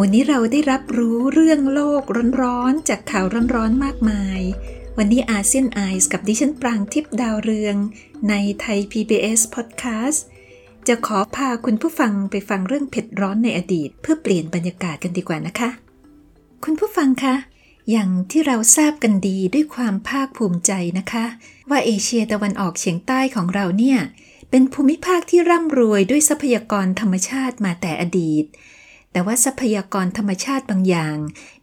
วันนี้เราได้รับรู้เรื่องโลกร้อนๆ จากข่าวร้อนๆ มากมาย วันนี้อาเซียนไอส์กับดิฉันปรางทิพดาวเรือง ในไทย PBS Podcast จะขอพาคุณผู้ฟังไปฟังเรื่องเผ็ดร้อนในอดีต เพื่อเปลี่ยนบรรยากาศกันดีกว่านะคะ คุณผู้ฟังคะ อย่างที่เราทราบกันดีด้วยความภาคภูมิใจนะคะ ว่าเอเชียตะวันออกเฉียงใต้ของเราเนี่ยเป็นภูมิภาคที่ร่ำรวยด้วยทรัพยากรธรรมชาติมาแต่อดีต แต่ว่าทรัพยากรธรรมชาติบางอย่าง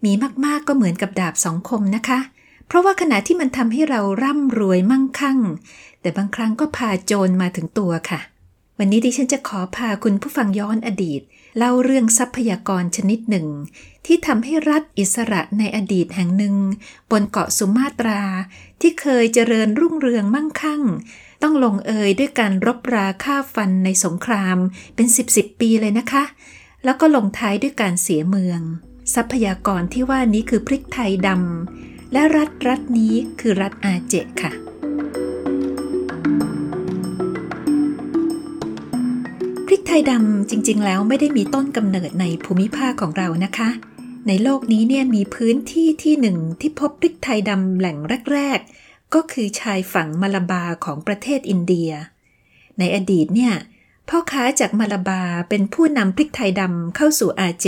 มีมากๆก็เหมือนกับดาบสองคมนะคะ เพราะว่าขณะที่มันทำให้เราร่ำรวยมั่งคั่ง แต่บางครั้งก็พาโจรมาถึงตัวค่ะ วันนี้ดิฉันจะขอพาคุณผู้ฟังย้อนอดีต เล่าเรื่องทรัพยากรชนิดหนึ่ง ที่ทำให้รัฐอิสระในอดีตแห่งหนึ่ง บนเกาะสุมาตรา ที่เคยเจริญรุ่งเรืองมั่งคั่ง ต้องลงเอยด้วยการรบราฆ่าฟันในสงครามเป็นสิบสิบปีเลยนะคะ แล้วก็ลงท้ายด้วยการเสียเมือง ทรัพยากรที่ว่านี้คือพริกไทยดำและรัฐรัฐนี้คือรัฐอาเจค่ะ พริกไทยดำจริง ๆ แล้วไม่ได้มีต้นกำเนิดในภูมิภาคของเรานะคะ ในโลกนี้เนี่ยมีพื้นที่ที่หนึ่งที่พบพริกไทยดำแหล่งแรกๆก็คือชายฝั่งมาลาบาของประเทศอินเดีย ในอดีตเนี่ย พ่อค้าจากมาลาบาเป็นผู้นำพริกไทยดำเข้าสู่อาเจ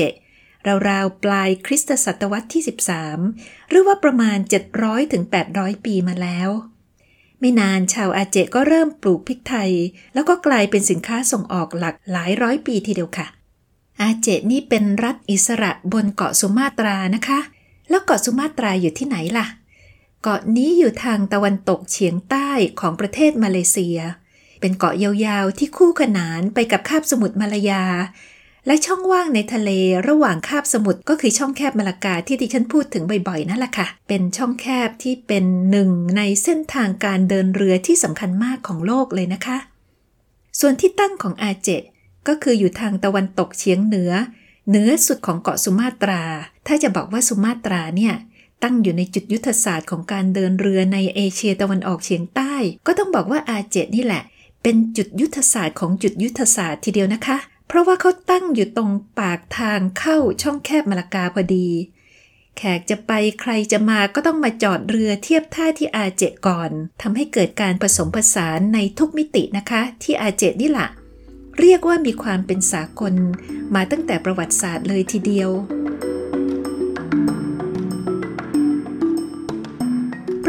ราวๆปลายคริสตศตวรรษที่ 13 หรือว่าประมาณ 700-800 ปีมาแล้ว ไม่นานชาวอาเจก็เริ่มปลูกพริกไทย แล้วก็กลายเป็นสินค้าส่งออกหลักหลายร้อยปีทีเดียวค่ะ อาเจนี่เป็นรัฐอิสระบนเกาะสุมาตรานะคะ แล้วเกาะสุมาตราอยู่ที่ไหนล่ะ เกาะนี้อยู่ทางตะวันตกเฉียงใต้ของประเทศมาเลเซีย เป็นเกาะยาวๆที่คู่ขนานไปกับคาบสมุทรมาลายา และช่องว่างในทะเลระหว่างคาบสมุทรก็คือช่องแคบมาลากาที่ดิฉันพูดถึงบ่อยๆนั่นแหละค่ะ เป็นช่องแคบที่เป็นหนึ่งในเส้นทางการเดินเรือที่สำคัญมากของโลกเลยนะคะ ส่วนที่ตั้งของอาเจก็คืออยู่ทางตะวันตกเฉียงเหนือเหนือสุดของเกาะสุมาตรา ถ้าจะบอกว่าสุมาตราเนี่ยตั้งอยู่ในจุดยุทธศาสตร์ของการเดินเรือในเอเชียตะวันออกเฉียงใต้ ก็ต้องบอกว่าอาเจนี่แหละ เป็นจุดยุทธศาสตร์ของจุดยุทธศาสตร์ทีเดียวนะคะ เพราะว่าเขาตั้งอยู่ตรงปากทางเข้าช่องแคบมาลากาพอดี แขกจะไปใครจะมาก็ต้องมาจอดเรือเทียบท่าที่อาเจก่อนทำให้เกิดการผสมผสานในทุกมิตินะคะ ที่อาเจนี่แหละเรียกว่ามีความเป็นสากลมาตั้งแต่ประวัติศาสตร์เลยทีเดียว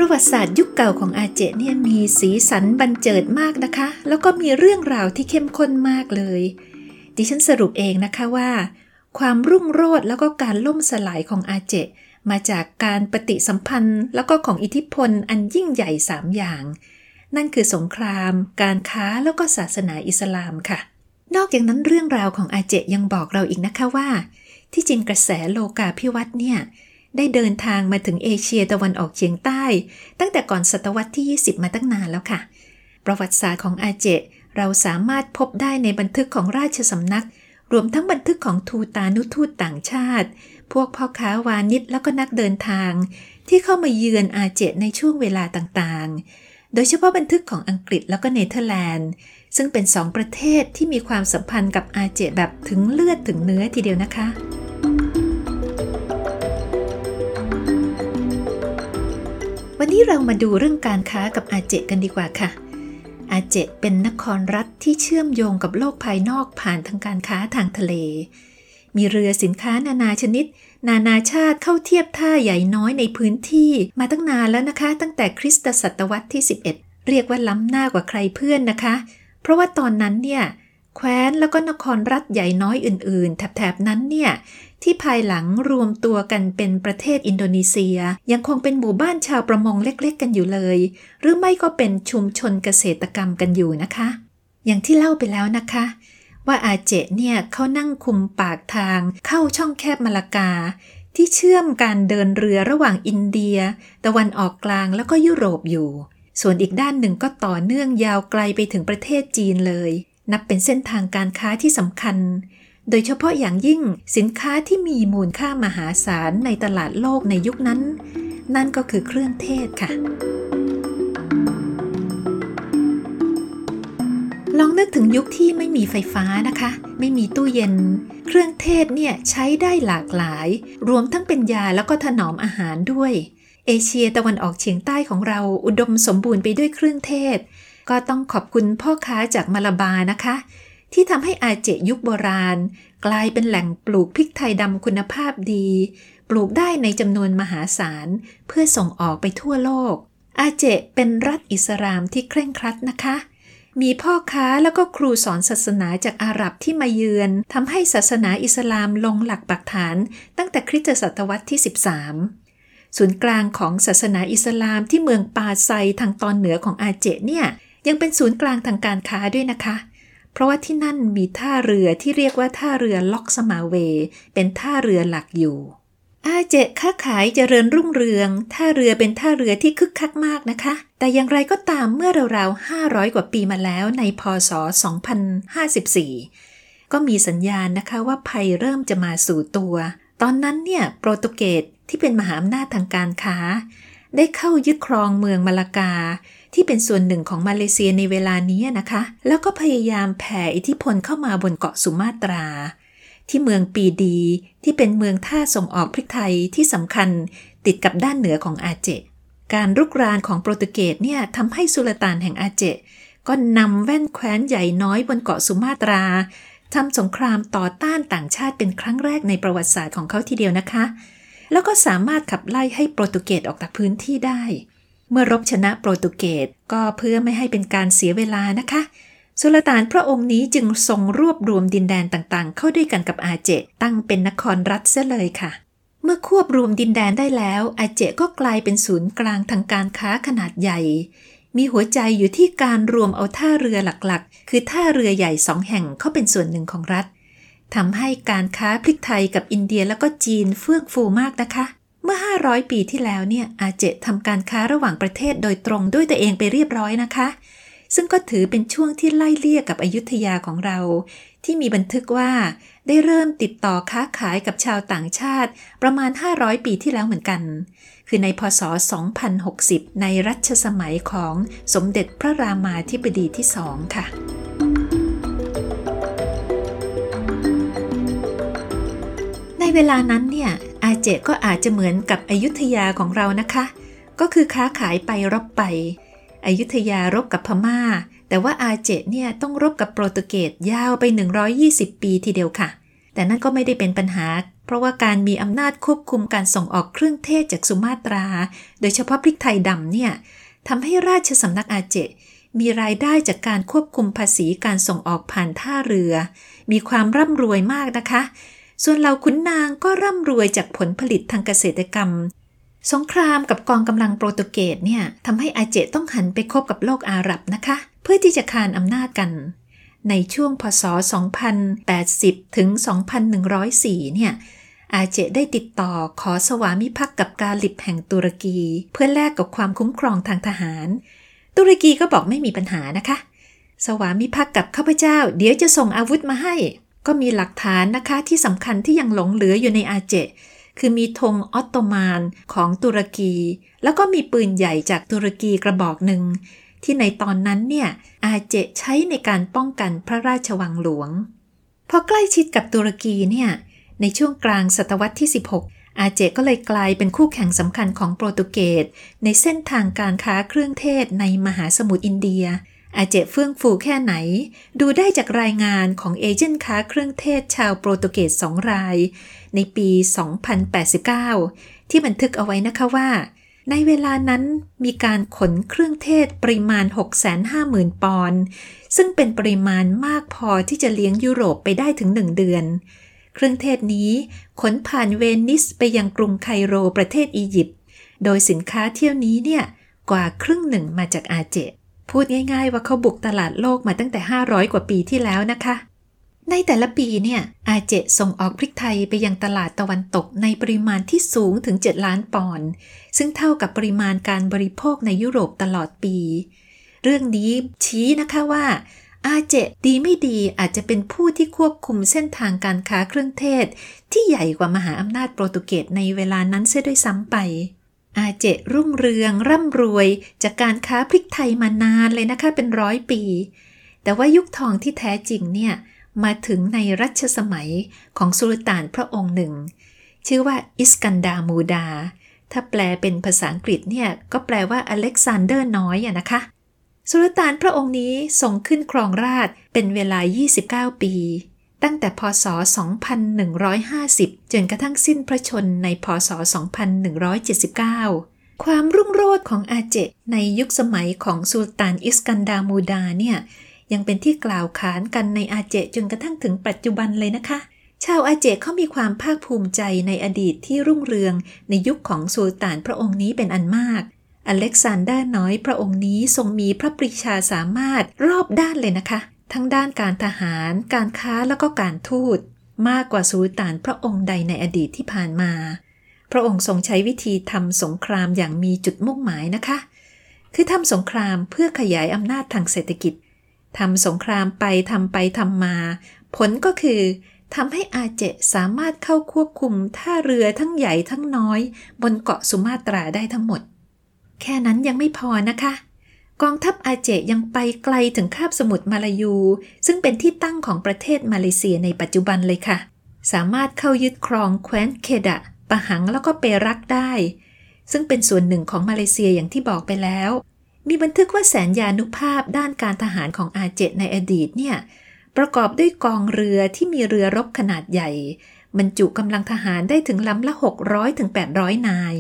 ประวัติศาสตร์ยุคเก่าของอาเจเนี่ยมีสีสันบันเจิดมากนะคะ แล้วก็มีเรื่องราวที่เข้มข้นมากเลย ดิฉันสรุปเองนะคะว่า ความรุ่งโรจน์แล้วก็การล่มสลายของอาเจ มาจากการปฏิสัมพันธ์ แล้วก็ของอิทธิพลอันยิ่งใหญ่สามอย่าง นั่นคือสงคราม การค้าแล้วก็ศาสนาอิสลามค่ะ นอกจากนั้นเรื่องราวของอาเจยังบอกเราอีกนะคะว่า ที่จริงกระแสโลกาภิวัตน์เนี่ย ได้เดินทางมาถึงเอเชียตะวันออกเฉียงใต้ ตั้งแต่ก่อนศตวรรษที่ 20 มาตั้งนานแล้วค่ะ ประวัติศาสตร์ของอาเจ เราสามารถพบได้ในบันทึกของราชสำนัก รวมทั้งบันทึกของทูตานุทูตต่างชาติ พวกพ่อค้าวานิชแล้วก็นักเดินทาง ที่เข้ามาเยือนอาเจในช่วงเวลาต่างๆ โดยเฉพาะบันทึกของอังกฤษแล้วก็เนเธอร์แลนด์ ซึ่งเป็นสองประเทศที่มีความสัมพันธ์กับอาเจแบบถึงเลือดถึงเนื้อทีเดียวนะคะ วันนี้เรามาดูเรื่องการค้ากับอาเจกันดีกว่าค่ะ อาเจเป็นนครรัฐที่เชื่อมโยงกับโลกภายนอกผ่านทางการค้าทางทะเล มีเรือสินค้านานาชนิด นานาชาติเข้าเทียบท่าใหญ่น้อยในพื้นที่มาตั้งนานแล้วนะคะ ตั้งแต่คริสตศตวรรษที่ 11 เรียกว่าล้ำหน้ากว่าใครเพื่อนนะคะ เพราะว่าตอนนั้นเนี่ย แคว้นแล้วก็นครรัฐใหญ่น้อยอื่น ๆ แถบๆนั้นเนี่ยที่ภายหลังรวมตัวกันเป็นประเทศอินโดนีเซีย ยังคงเป็นหมู่บ้านชาวประมงเล็ก ๆ กันอยู่เลย หรือไม่ก็เป็นชุมชนเกษตรกรรมกันอยู่นะคะ อย่างที่เล่าไปแล้วนะคะ ว่าอาเจเนี่ยเขานั่งคุมปากทางเข้าช่องแคบมาลากา ที่เชื่อมการเดินเรือระหว่างอินเดีย ตะวันออกกลางแล้วก็ยุโรปอยู่ ส่วนอีกด้านหนึ่งก็ต่อเนื่องยาวไกลไปถึงประเทศจีนเลย นับเป็นเส้นทางการค้าที่สำคัญ โดยเฉพาะอย่างยิ่งสินค้าที่มีมูลค่ามหาศาลในตลาดโลกในยุคนั้น นั่นก็คือเครื่องเทศค่ะ ลองนึกถึงยุคที่ไม่มีไฟฟ้านะคะ ไม่มีตู้เย็น เครื่องเทศเนี่ยใช้ได้หลากหลาย รวมทั้งเป็นยาแล้วก็ถนอมอาหารด้วยเอเชียตะวันออกเฉียงใต้ของเราอุดมสมบูรณ์ไปด้วยเครื่องเทศ ก็ต้องขอบคุณพ่อค้าจากมาลาบานะคะ ที่ทำให้อาเจยุคโบราณ กลายเป็นแหล่งปลูกพริกไทยดำคุณภาพดี ปลูกได้ในจำนวนมหาศาล เพื่อส่งออกไปทั่วโลก อาเจเป็นรัฐอิสลามที่เคร่งครัดนะคะมีพ่อค้าแล้วก็ครูสอนศาสนาจากอาหรับที่มาเยือนทำให้ศาสนาอิสลามลงหลักปักฐาน ตั้งแต่คริสตศตวรรษที่ 13 ศูนย์กลางของศาสนาอิสลามที่เมืองปาไซทางตอนเหนือของอาเจเนี่ย ยังเป็นศูนย์กลางทางการค้าด้วยนะคะ เพราะว่าที่นั่นมีท่าเรือที่เรียกว่าท่าเรือล็อกสมาเว เป็นท่าเรือหลักอยู่อาเจค้าขายเจริญรุ่งเรือง ท่าเรือเป็นท่าเรือที่คึกคักมากนะคะ แต่อย่างไรก็ตามเมื่อราวๆ 500 กว่าปีมาแล้วในพศ 2054 ก็มีสัญญาณนะคะว่าภัยเริ่มจะมาสู่ตัว ตอนนั้นเนี่ยโปรตุเกสที่เป็นมหาอำนาจทางการค้า ได้เข้ายึดครองเมืองมาลากา ที่เป็นส่วนหนึ่งของมาเลเซียในเวลานี้นะคะ แล้วก็พยายามแผ่อิทธิพลเข้ามาบนเกาะสุมาตรา ที่เมืองปีดีที่เป็นเมืองท่าส่งออกพริกไทยที่สำคัญติดกับด้านเหนือของอาเจ การรุกรานของโปรตุเกสเนี่ยทำให้สุลต่านแห่งอาเจ ก็นำแว่นแคว้นใหญ่น้อยบนเกาะสุมาตราทำสงครามต่อต้านต่างชาติเป็นครั้งแรกในประวัติศาสตร์ของเขาทีเดียวนะคะ แล้วก็สามารถขับไล่ให้โปรตุเกสออกจากพื้นที่ได้ เมื่อรบชนะโปรตุเกสก็เพื่อไม่ให้เป็นการเสียเวลานะคะ สุลต่านพระองค์นี้จึงทรงรวบรวมดินแดนต่างๆ เข้าด้วยกันกับอาเจ ตั้งเป็นนครรัฐเสียเลยค่ะ เมื่อควบรวมดินแดนได้แล้ว อาเจก็กลายเป็นศูนย์กลางทางการค้าขนาดใหญ่ มีหัวใจอยู่ที่การรวมเอาท่าเรือหลักๆ คือท่าเรือใหญ่สองแห่งเข้าเป็นส่วนหนึ่งของรัฐทำให้การค้าพริกไทยกับอินเดียแล้วก็จีนเฟื่องฟูมากนะคะ เมื่อ 500 ปีที่แล้วเนี่ยอาเจทำการค้าระหว่างประเทศโดยตรงด้วยตัวเองไปเรียบร้อยนะคะ ซึ่งก็ถือเป็นช่วงที่ไล่เลี่ยกับอยุธยาของเรา ที่มีบันทึกว่า ได้เริ่มติดต่อค้าขายกับชาวต่างชาติ ประมาณ 500 ปีที่แล้วเหมือนกัน คือในพศ 2060 ในรัชสมัยของสมเด็จพระรามาธิบดีที่สองค่ะ เวลานั้นเนี่ยอาเจก็อาจจะเหมือนกับอยุธยาของเรานะคะ ก็คือค้าขายไปรบไป อยุธยารบกับพมา่า แต่ว่าอาเจเนี่ยต้องรบกับโปรตุเกสยาวไป 120 ปีทีเดียวค่ะ แต่นั่นก็ไม่ได้เป็นปัญหา เพราะว่าการมีอำนาจควบคุมการส่งออกเครื่องเทศจากสุมาตรา โดยเฉพาะพริกไทยดำเนี่ยทำให้ราชสำนักอาเจมีรายได้จากการควบคุมภาษีการส่งออกผ่านท่าเรือ มีความร่ำรวยมากนะคะ ส่วนเหล่าขุนนางก็ร่ำรวยจากผลผลิตทางเกษตรกรรม สงครามกับกองกำลังโปรตุเกสเนี่ยทำให้อาเจต้องหันไปคบกับโลกอาหรับนะคะ เพื่อที่จะคานอำนาจกัน ในช่วงพศ 2080 ถึง 2104 เนี่ยอาเจได้ติดต่อขอสวามิภักดิ์กับกาลิบแห่งตุรกี เพื่อแลกกับความคุ้มครองทางทหาร ตุรกีก็บอกไม่มีปัญหานะคะ สวามิภักดิ์กับข้าพเจ้า เดี๋ยวจะส่งอาวุธมาให้ ก็มีหลักฐานนะคะที่สำคัญที่ยังหลงเหลืออยู่ในอาเจ คือมีธงออตโตมานของตุรกี แล้วก็มีปืนใหญ่จากตุรกีกระบอกหนึ่ง ที่ในตอนนั้นเนี่ยอาเจใช้ในการป้องกันพระราชวังหลวง พอใกล้ชิดกับตุรกีเนี่ยในช่วงกลางศตวรรษที่ 16 อาเจก็เลยกลายเป็นคู่แข่งสำคัญของโปรตุเกสในเส้นทางการค้าเครื่องเทศในมหาสมุทรอินเดีย อาเจเฟื่องฟูแค่ไหน ดูได้จากรายงานของเอเจนต์ค้าเครื่องเทศชาวโปรตุเกสสองราย ในปี 2089 ที่บันทึกเอาไว้นะคะว่า ในเวลานั้นมีการขนเครื่องเทศปริมาณ 650,000 ปอนด์ซึ่งเป็นปริมาณมากพอที่จะเลี้ยงยุโรปไปได้ถึงหนึ่งเดือน เครื่องเทศนี้ขนผ่านเวนิสไปยังกรุงไคโรประเทศอียิปต์โดยสินค้าเที่ยวนี้เนี่ยกว่าครึ่งหนึ่งมาจากอาเจ พูดง่ายๆว่าเขาบุกตลาดโลกมาตั้งแต่ 500 กว่าปีที่แล้วนะคะ ในแต่ละปีเนี่ยอาเจส่งออกพริกไทยไปยังตลาดตะวันตกในปริมาณที่สูงถึง 7 ล้านปอนด์ซึ่งเท่ากับปริมาณการบริโภคในยุโรปตลอดปี เรื่องนี้ชี้นะคะว่าอาเจดีไม่ดีอาจจะเป็นผู้ที่ควบคุมเส้นทางการค้าเครื่องเทศ ที่ใหญ่กว่ามหาอำนาจโปรตุเกสในเวลานั้นเสียด้วยซ้ำไป อาเจรุ่งเรืองร่ำรวยจากการค้าพริกไทยมานานเลยนะคะเป็นร้อยปี แต่ว่ายุคทองที่แท้จริงเนี่ยมาถึงในรัชสมัยของสุลต่านพระองค์หนึ่ง ชื่อว่าอิสกันดามูดา ถ้าแปลเป็นภาษาอังกฤษเนี่ยก็แปลว่าอเล็กซานเดอร์น้อยอะนะคะ สุลต่านพระองค์นี้ทรงขึ้นครองราชเป็นเวลา 29 ปี ตั้งแต่พศ 2150 จนกระทั่งสิ้นพระชนในพศ 2179 ความรุ่งโรจน์ของอาเจในยุคสมัยของสุลต่านอิสกันดามูดาเนี่ยยังเป็นที่กล่าวขานกันในอาเจะห์จนกระทั่งถึงปัจจุบันเลยนะคะ ชาวอาเจะห์เขามีความภาคภูมิใจในอดีตที่รุ่งเรืองในยุคของสุลต่านพระองค์นี้เป็นอันมากอเล็กซานเดอร์น้อยพระองค์นี้ทรงมีพระปรีชาสามารถรอบด้านเลยนะคะ ทั้งด้านการทหาร การค้าแล้วก็การทูต มากกว่าสุลต่านพระองค์ใดในอดีตที่ผ่านมา พระองค์ทรงใช้วิธีทำสงครามอย่างมีจุดมุ่งหมายนะคะ คือทำสงครามเพื่อขยายอำนาจทางเศรษฐกิจทำสงครามไปทำไปทำมา ผลก็คือทำให้อาเจสามารถเข้าควบคุมท่าเรือทั้งใหญ่ทั้งน้อย บนเกาะสุมาตราได้ทั้งหมด แค่นั้นยังไม่พอนะคะ กองทัพอาเจยังไปไกลถึงคาบสมุทรมาลายู ซึ่งเป็นที่ตั้งของประเทศมาเลเซียในปัจจุบันเลยค่ะ สามารถเข้ายึดครองแคว้นเคดะ ปะหังแล้วก็เปรักได้ ซึ่งเป็นส่วนหนึ่งของมาเลเซียอย่างที่บอกไปแล้ว มีบันทึกว่าแสนยานุภาพด้านการทหารของอาเจในอดีตเนี่ยประกอบด้วยกองเรือที่มีเรือรบขนาดใหญ่ บรรจุกำลังทหารได้ถึงลำละ 600ถึง800 นาย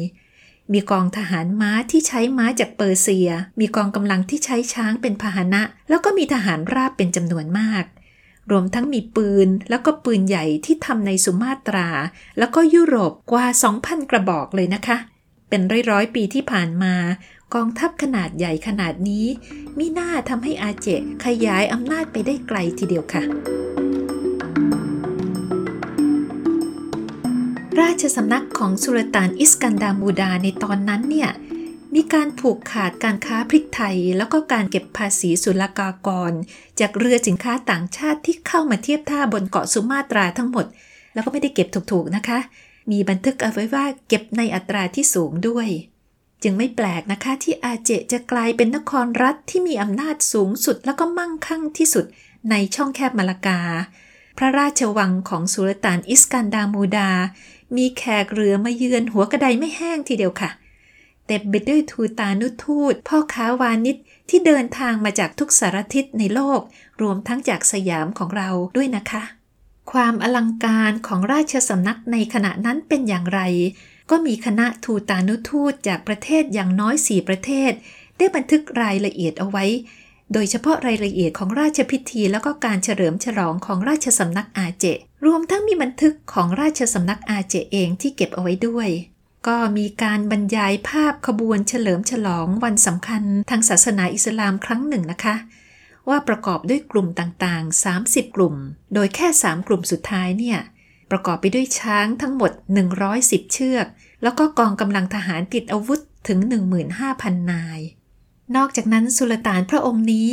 มีกองทหารม้าที่ใช้ม้าจากเปอร์เซีย มีกองกำลังที่ใช้ช้างเป็นพาหนะ แล้วก็มีทหารราบเป็นจำนวนมาก รวมทั้งมีปืนแล้วก็ปืนใหญ่ที่ทำในสุมาตรา แล้วก็ยุโรปกว่า 2,000 กระบอกเลยนะคะ เป็นร้อยๆปีที่ผ่านมากองทัพขนาดใหญ่ขนาดนี้มิน่าทำให้อาเจขยายอำนาจไปได้ไกลทีเดียวค่ะ ราชสำนักของสุลต่านอิสกันดามูดาในตอนนั้นเนี่ยมีการผูกขาดการค้าพริกไทย แล้วก็การเก็บภาษีศุลกากร จากเรือสินค้าต่างชาติที่เข้ามาเทียบท่าบนเกาะสุมาตราทั้งหมด แล้วก็ไม่ได้เก็บถูกๆนะคะ มีบันทึกเอาไว้ว่าเก็บในอัตราที่สูงด้วย จึงไม่แปลกนะคะที่อาเจจะกลายเป็นนครรัฐที่มีอำนาจสูงสุดแล้วก็มั่งคั่งที่สุดในช่องแคบมาลากา พระราชวังของสุลต่านอิสกันดามูดา มีแขกเรือมาเยือนหัวกระไดไม่แห้งทีเดียวค่ะ เต็มไปด้วยทูตานุทูต พ่อค้าวานิชที่เดินทางมาจากทุกสารทิศในโลก รวมทั้งจากสยามของเราด้วยนะคะ ความอลังการของราชสำนักในขณะนั้นเป็นอย่างไร ก็มีคณะทูตานุทูตจากประเทศอย่างน้อยสี่ประเทศ ได้บันทึกรายละเอียดเอาไว้ โดยเฉพาะรายละเอียดของราชพิธีแล้วก็การเฉลิมฉลองของราชสำนักอาเจ รวมทั้งมีบันทึกของราชสำนักอาเจเองที่เก็บเอาไว้ด้วย ก็มีการบรรยายภาพขบวนเฉลิมฉลองวันสำคัญทางศาสนาอิสลามครั้งหนึ่งนะคะ ว่าประกอบด้วยกลุ่มต่างๆ 30 กลุ่ม โดยแค่ 3 กลุ่มสุดท้ายเนี่ยประกอบไปด้วยช้างทั้งหมด 110 เชือก แล้วก็กองกำลังทหารติดอาวุธถึง 15,000 นาย นอกจากนั้นสุลต่านพระองค์นี้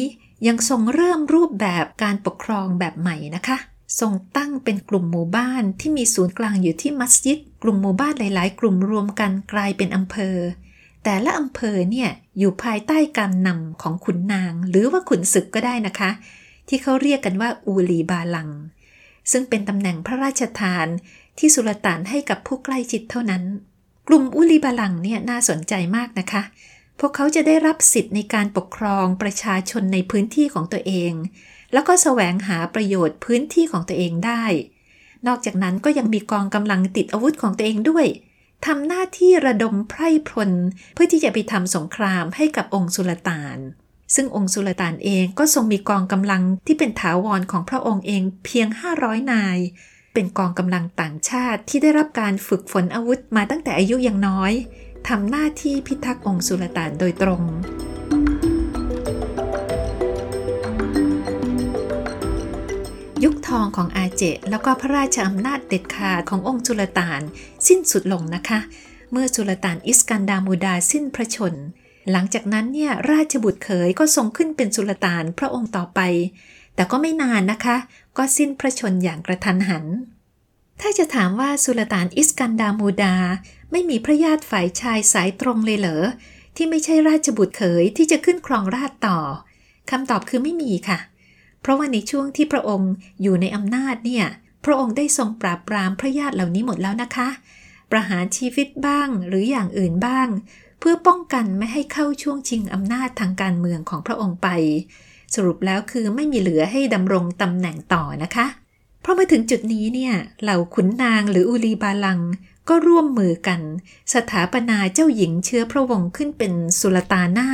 ยังทรงเริ่มรูปแบบการปกครองแบบใหม่นะคะทรงตั้งเป็นกลุ่มหมู่บ้านที่มีศูนย์กลางอยู่ที่มัสยิด กลุ่มหมู่บ้านหลาย ๆ กลุ่มรวมกันกลายเป็นอำเภอ แต่ละอำเภอเนี่ยอยู่ภายใต้การนำของขุนนาง หรือว่าขุนศึกก็ได้นะคะ ที่เขาเรียกกันว่าอูลีบาลัง ซึ่งเป็นตำแหน่งพระราชทานที่สุลต่านให้กับผู้ใกล้ชิดเท่านั้น กลุ่มอุลีบาลังเนี่ยน่าสนใจมากนะคะพ วกเขาจะได้รับสิทธิ์ในการปกครองประชาชนในพื้นที่ของตัวเอง แล้วก็แสวงหาประโยชน์พื้นที่ของตัวเองได้ นอกจากนั้นก็ยังมีกองกำลังติดอาวุธของตัวเองด้วยทำหน้าที่ระดมไพร่พลเพื่อที่จะไปทำสงครามให้กับองค์สุลต่าน ซึ่งองค์สุลต่านเองก็ทรงมีกองกำลังที่เป็นถาวรของพระองค์เองเพียง 500 นาย เป็นกองกำลังต่างชาติที่ได้รับการฝึกฝนอาวุธมาตั้งแต่อายุยังน้อย ทำหน้าที่พิทักษ์องค์สุลต่านโดยตรง ยุคทองของอาเจแล้วก็พระราชอำนาจเด็ดขาดขององค์จุลต่านสิ้นสุดลงนะคะ เมื่อจุลต่านอิสกันดามูดาสิ้นพระชน หลังจากนั้นเนี่ยราชบุตรเขยก็ทรงขึ้นเป็นจุลต่านพระองค์ต่อไป แต่ก็ไม่นานนะคะ ก็สิ้นพระชนอย่างกระทันหันถ้าจะถามว่าสุลต่านอิสกันดามูดา ไม่มีพระญาติฝ่ายชายสายตรงเลยเหรอ ที่ไม่ใช่ราชบุตรเขยที่จะขึ้นครองราชต่อคำตอบคือไม่มีค่ะ เพราะว่าในช่วงที่พระองค์อยู่ในอำนาจเนี่ย พระองค์ได้ทรงปราบปรามพระญาติเหล่านี้หมดแล้วนะคะ ประหารชีวิตบ้างหรืออย่างอื่นบ้าง เพื่อป้องกันไม่ให้เข้าช่วงชิงอำนาจทางการเมืองของพระองค์ไป สรุปแล้วคือไม่มีเหลือให้ดำรงตำแหน่งต่อนะคะเพราะมาถึงจุดนี้เนี่ยเหล่าขุนนางหรืออุลีบาลัง ก็ร่วมมือกัน สถาปนาเจ้าหญิงเชื้อพระวงศ์ขึ้นเป็นสุลตาน่า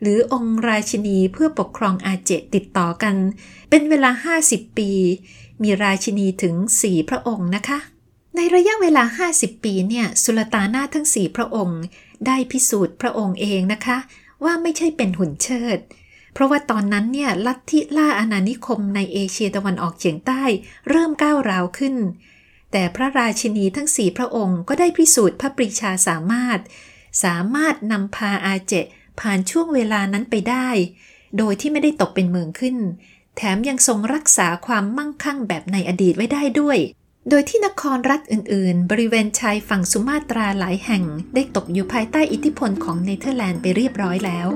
หรือองค์ราชินีเพื่อปกครองอาเจติดต่อกัน เป็นเวลา 50 ปี มีราชินีถึง 4 พระองค์นะคะ ในระยะเวลา 50 ปีเนี่ยสุลตาน่าทั้ง 4 พระองค์ ได้พิสูจน์พระองค์เองนะคะ ว่าไม่ใช่เป็นหุ่นเชิด เพราะว่าตอนนั้นเนี่ยลัทธิล่าอาณานิคมในเอเชียตะวันออกเฉียงใต้ เริ่มก้าวร้าวขึ้น แต่พระราชินีทั้งสี่พระองค์ก็ได้พิสูจน์พระปรีชาสามารถ สามารถนำพาอาเจผ่านช่วงเวลานั้นไปได้ โดยที่ไม่ได้ตกเป็นเมืองขึ้น แถมยังทรงรักษาความมั่งคั่งแบบในอดีตไว้ได้ด้วย โดยที่นครรัฐอื่น ๆ บริเวณชายฝั่งสุมาตราหลายแห่ง ได้ตกอยู่ภายใต้อิทธิพลของเนเธอร์แลนด์ไปเรียบร้อยแล้ว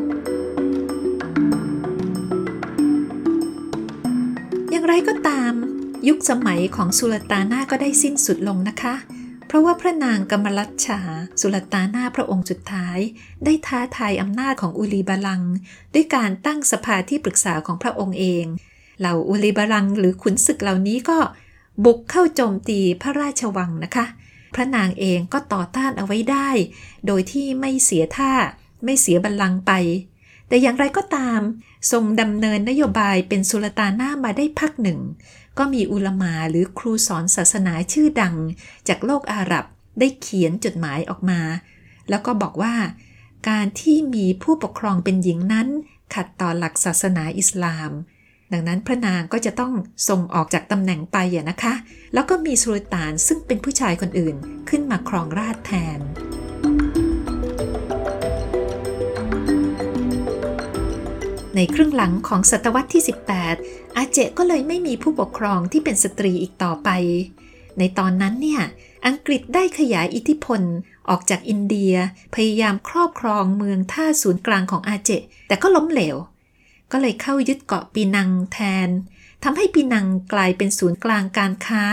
อย่างไรก็ตาม ยุคสมัยของสุลตานาก็ได้สิ้นสุดลงนะคะ เพราะว่าพระนางกมลัชชาสุลตานาพระองค์สุดท้าย ได้ท้าทายอำนาจของอุลีบาลัง ด้วยการตั้งสภาที่ปรึกษาของพระองค์เอง เหล่าอุลีบาลังหรือขุนศึกเหล่านี้ก็บุกเข้าโจมตีพระราชวังนะคะ พระนางเองก็ต่อต้านเอาไว้ได้ โดยที่ไม่เสียท่า ไม่เสียบัลลังก์ไป แต่อย่างไรก็ตาม ทรงดำเนินนโยบายเป็นสุลตานามาได้พักหนึ่ง ก็มีอุลมาหรือครูสอนศาสนาชื่อดัง จากโลกอาหรับได้เขียนจดหมายออกมา แล้วก็บอกว่า การที่มีผู้ปกครองเป็นหญิงนั้น ขัดต่อหลักศาสนาอิสลาม ดังนั้นพระนางก็จะต้องส่งออกจากตำแหน่งไปอย่นะคะ แล้วก็มีสุลต่านซึ่งเป็นผู้ชายคนอื่นขึ้นมาครองราชแทน ในครึ่งหลังของศตวรรษที่ 18 อาเจก็เลยไม่มีผู้ปกครองที่เป็นสตรีอีกต่อไป ในตอนนั้นเนี่ย อังกฤษได้ขยายอิทธิพลออกจากอินเดีย พยายามครอบครองเมืองท่าศูนย์กลางของอาเจ แต่ก็ล้มเหลว ก็เลยเข้ายึดเกาะปีนังแทนทำให้ปีนังกลายเป็นศูนย์กลางการค้า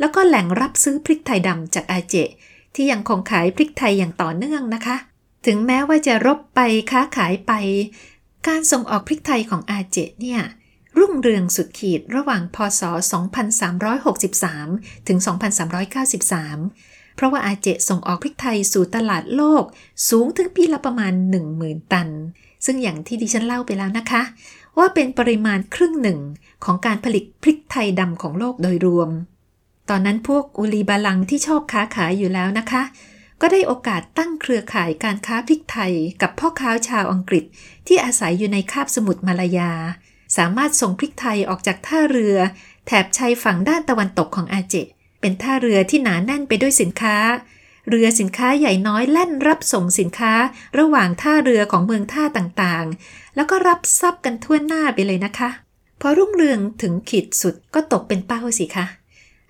แล้วก็แหล่งรับซื้อพริกไทยดำจากอาเจ ที่ยังคงขายพริกไทยอย่างต่อเนื่องนะคะ ถึงแม้ว่าจะรบไปค้าขายไป การส่งออกพริกไทยของอาเจเนี่ยรุ่งเรืองสุดขีดระหว่างพศ 2363 ถึง 2393 เพราะว่าอาเจส่งออกพริกไทยสู่ตลาดโลกสูงถึงปีละประมาณ 10,000 ตัน ซึ่งอย่างที่ดิฉันเล่าไปแล้วนะคะ ว่าเป็นปริมาณครึ่งหนึ่งของการผลิตพริกไทยดำของโลกโดยรวม ตอนนั้นพวกอุลีบาลังที่ชอบค้าขายอยู่แล้วนะคะ ก็ได้โอกาสตั้งเครือข่ายการค้าพริกไทยกับพ่อค้าชาวอังกฤษ ที่อาศัยอยู่ในคาบสมุทรมาลายา สามารถส่งพริกไทยออกจากท่าเรือ แถบชายฝั่งด้านตะวันตกของอาเจ เป็นท่าเรือที่หนาแน่นไปด้วยสินค้า เรือสินค้าใหญ่น้อยแล่นรับส่งสินค้าระหว่างท่าเรือของเมืองท่าต่างๆ แล้วก็รับซับกันทั่วหน้าไปเลยนะคะ พอรุ่งเรืองถึงขีดสุดก็ตกเป็นเป้าสิคะ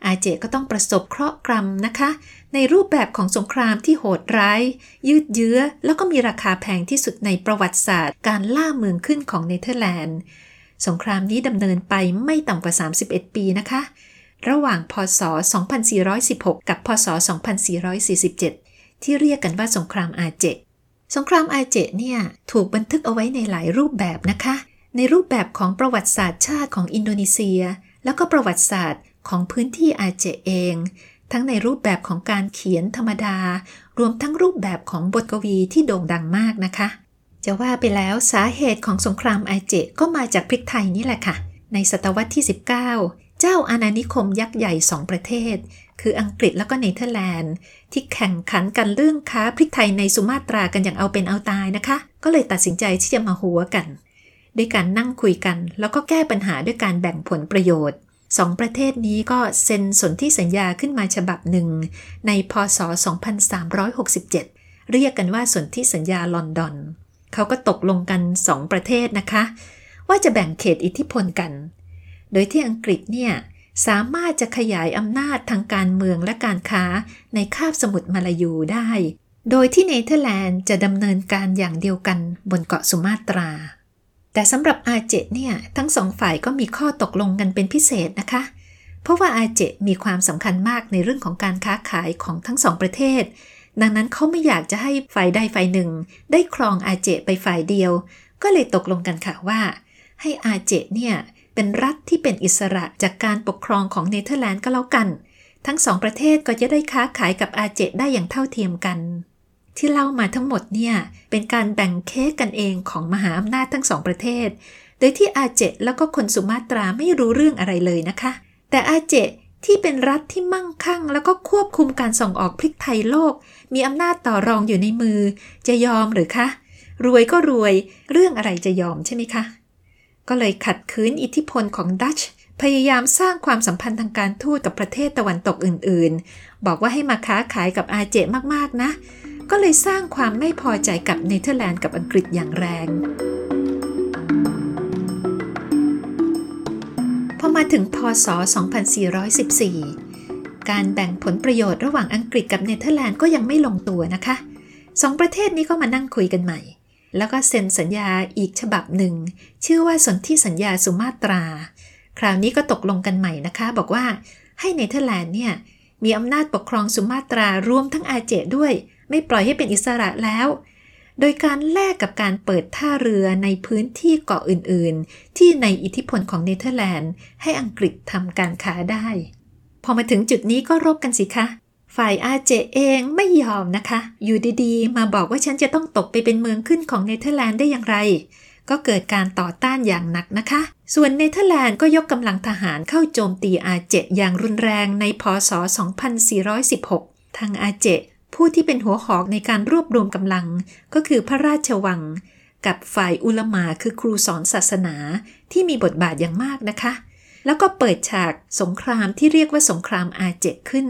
อาเจก็ต้องประสบเคราะห์กรรมนะคะ ในรูปแบบของสงครามที่โหดร้าย ยืดเยื้อ แล้วก็มีราคาแพงที่สุดในประวัติศาสตร์ การล่าเมืองขึ้นของเนเธอร์แลนด์ สงครามนี้ดำเนินไปไม่ต่ำกว่า 31 ปีนะคะ ระหว่างพศ 2416 กับพศ 2447 ที่เรียกกันว่าสงครามอาเจสงครามอาเจเนี่ยถูกบันทึกเอาไว้ในหลายรูปแบบนะคะ ในรูปแบบของประวัติศาสตร์ชาติของอินโดนีเซีย แล้วก็ประวัติศาสตร์ ของพื้นที่อาเจเอง ทั้งในรูปแบบของการเขียนธรรมดา รวมทั้งรูปแบบของบทกวีที่โด่งดังมากนะคะ จะว่าไปแล้วสาเหตุของสงครามไอเจก็มาจากพริกไทยนี่แหละค่ะ ในศตวรรษที่ 19 เจ้าอาณานิคมยักษ์ใหญ่สองประเทศ คืออังกฤษแล้วก็เนเธอร์แลนด์ ที่แข่งขันกันเรื่องค้าพริกไทยในสุมาตรากันอย่างเอาเป็นเอาตายนะคะ ก็เลยตัดสินใจที่จะมาหัวกันด้วยการนั่งคุยกัน แล้วก็แก้ปัญหาด้วยการแบ่งผลประโยชน์ สองประเทศนี้ก็เซ็นสนธิสัญญาขึ้นมาฉบับหนึ่ง ในพศ 2367 เรียกกันว่าสนธิสัญญาลอนดอน เขาก็ตกลงกันสองประเทศนะคะ ว่าจะแบ่งเขตอิทธิพลกัน โดยที่อังกฤษเนี่ยสามารถจะขยายอำนาจทางการเมืองและการค้าในคาบสมุทรมาลายูได้ โดยที่เนเธอร์แลนด์จะดำเนินการอย่างเดียวกันบนเกาะสุมาตรา แต่สำหรับอาเจเนี่ยทั้งสองฝ่ายก็มีข้อตกลงกันเป็นพิเศษนะคะ เพราะว่าอาเจมีความสำคัญมากในเรื่องของการค้าขายของทั้งสองประเทศ ดังนั้นเขาไม่อยากจะให้ฝ่ายใดฝ่ายหนึ่ง ได้ครองอาเจไปฝ่ายเดียว ก็เลยตกลงกันค่ะว่า ให้อาเจเนี่ยเป็นรัฐที่เป็นอิสระจากการปกครองของเนเธอร์แลนด์ก็แล้วกัน ทั้งสองประเทศก็จะได้ค้าขายกับอาเจได้อย่างเท่าเทียมกัน ที่เล่ามาทั้งหมดเนี่ย เป็นการแบ่งเค้กกันเองของมหาอำนาจทั้งสองประเทศ โดยที่อาเจแล้วก็คนสุมาตราไม่รู้เรื่องอะไรเลยนะคะ แต่อาเจที่เป็นรัฐที่มั่งคั่ง แล้วก็ควบคุมการส่งออกพริกไทยโลก มีอำนาจต่อรองอยู่ในมือ จะยอมหรือคะ รวยก็รวย เรื่องอะไรจะยอมใช่ไหมคะ ก็เลยขัดขืนอิทธิพลของดัชพยายามสร้างความสัมพันธ์ทางการทูตกับประเทศตะวันตกอื่น ๆ บอกว่าให้มาค้าขายกับอาเจมาก ๆ นะ ก็เลยสร้างความไม่พอใจกับเนเธอร์แลนด์กับอังกฤษอย่างแรง พอมาถึงพศ 2414 การแบ่งผลประโยชน์ระหว่างอังกฤษกับเนเธอร์แลนด์ก็ยังไม่ลงตัวนะคะสองประเทศนี้ก็มานั่งคุยกันใหม่ แล้วก็เซ็นสัญญาอีกฉบับหนึ่ง ชื่อว่าสนธิสัญญาสุมาตรา คราวนี้ก็ตกลงกันใหม่นะคะ บอกว่าให้เนเธอร์แลนด์เนี่ยมีอำนาจปกครองสุมาตรารวมทั้งอาเจด้วย ไม่ปล่อยให้เป็นอิสระแล้ว โดยการแลกกับการเปิดท่าเรือในพื้นที่เกาะอื่นๆ ที่ในอิทธิพลของเนเธอร์แลนด์ ให้อังกฤษทำการค้าได้ พอมาถึงจุดนี้ก็รบกันสิคะ ฝ่ายอาเจเองไม่ยอมนะคะ อยู่ดีๆ มาบอกว่าฉันจะต้องตกไปเป็นเมืองขึ้นของเนเธอร์แลนด์ได้อย่างไรก็เกิดการต่อต้านอย่างหนักนะคะ ส่วนเนเธอร์แลนด์ก็ยกกำลังทหารเข้าโจมตีอาเจอย่างรุนแรงในพศ 2416 ทางอาเจ ผู้ที่เป็นหัวหอกในการรวบรวมกำลัง ก็คือพระราชวัง กับฝ่ายอุลมาคือครูสอนศาสนาที่มีบทบาทอย่างมากนะคะ แล้วก็เปิดฉากสงครามที่เรียกว่าสงครามอาเจขึ้น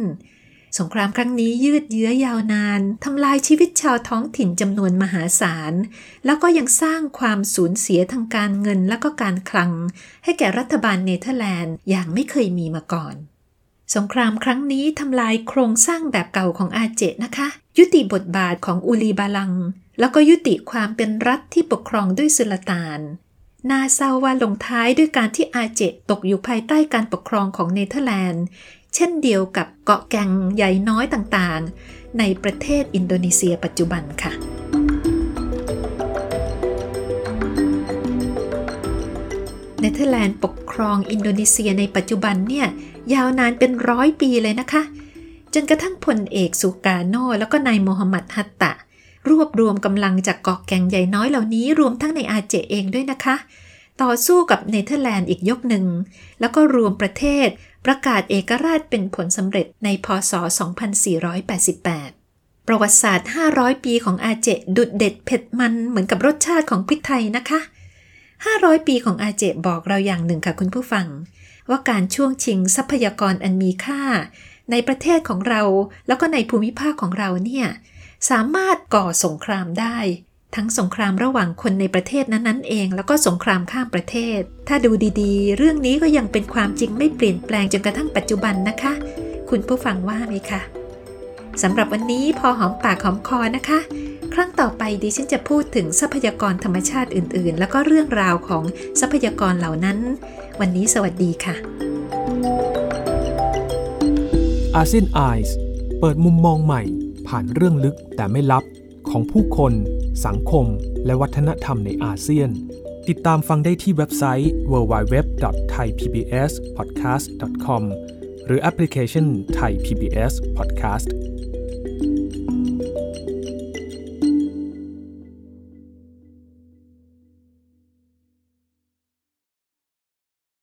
สงครามครั้งนี้ยืดเยื้อยาวนานทำลายชีวิตชาวท้องถิ่นจำนวนมหาศาล แล้วก็ยังสร้างความสูญเสียทางการเงินและก็การคลัง ให้แก่รัฐบาลเนเธอร์แลนด์อย่างไม่เคยมีมาก่อน สงครามครั้งนี้ทำลายโครงสร้างแบบเก่าของอาเจนะคะ ยุติบทบาทของอูลีบาลัง แล้วก็ยุติความเป็นรัฐที่ปกครองด้วยสุลต่านน่าเศร้าว่าลงท้ายด้วยการที่อาเจตกอยู่ภายใต้การปกครองของเนเธอร์แลนด์ เช่นเดียวกับเกาะแก่งใหญ่น้อยต่างๆ ในประเทศอินโดนีเซียปัจจุบันค่ะ เนเธอร์แลนด์ปกครองอินโดนีเซียในปัจจุบันเนี่ยยาวนานเป็นร้อยปีเลยนะคะ จนกระทั่งพลเอกซูการ์โนแล้วก็นายโมฮัมหมัดฮัตตะ รวบรวมกำลังจากเกาะแก่งใหญ่น้อยเหล่านี้รวมทั้งในอาเจเองด้วยนะคะ ต่อสู้กับเนเธอร์แลนด์อีกยกหนึ่ง แล้วก็รวมประเทศประกาศเอกราชเป็นผลสำเร็จในพศ 2488ประวัติศาสตร์ 500 ปีของอาเจดุดเด็ดเผ็ดมันเหมือนกับรสชาติของพริกไทยนะคะ 500 ปีของอาเจบอกเราอย่างหนึ่งค่ะคุณผู้ฟัง ว่าการช่วงชิงทรัพยากรอันมีค่า ในประเทศของเราแล้วก็ในภูมิภาคของเราเนี่ยสามารถก่อสงครามได้ ทั้งสงครามระหว่างคนในประเทศนั้นๆเอง แล้วก็สงครามข้ามประเทศ ถ้าดูดีๆ เรื่องนี้ก็ยังเป็นความจริงไม่เปลี่ยนแปลงจนกระทั่งปัจจุบันนะคะ คุณผู้ฟังว่าไหมคะสำหรับวันนี้พอหอมปากหอมคอนะคะ ครั้งต่อไปดิฉันจะพูดถึงทรัพยากรธรรมชาติอื่นๆ แล้วก็เรื่องราวของทรัพยากรเหล่านั้น วันนี้สวัสดีค่ะอาเซียนไอส์เปิดมุมมองใหม่ ผ่านเรื่องลึกแต่ไม่ลับของผู้คน สังคม และวัฒนธรรมในอาเซียน ติดตามฟังได้ที่เว็บไซต์ www.thaipbspodcast.com หรือแอปพลิเคชัน Thai PBS Podcast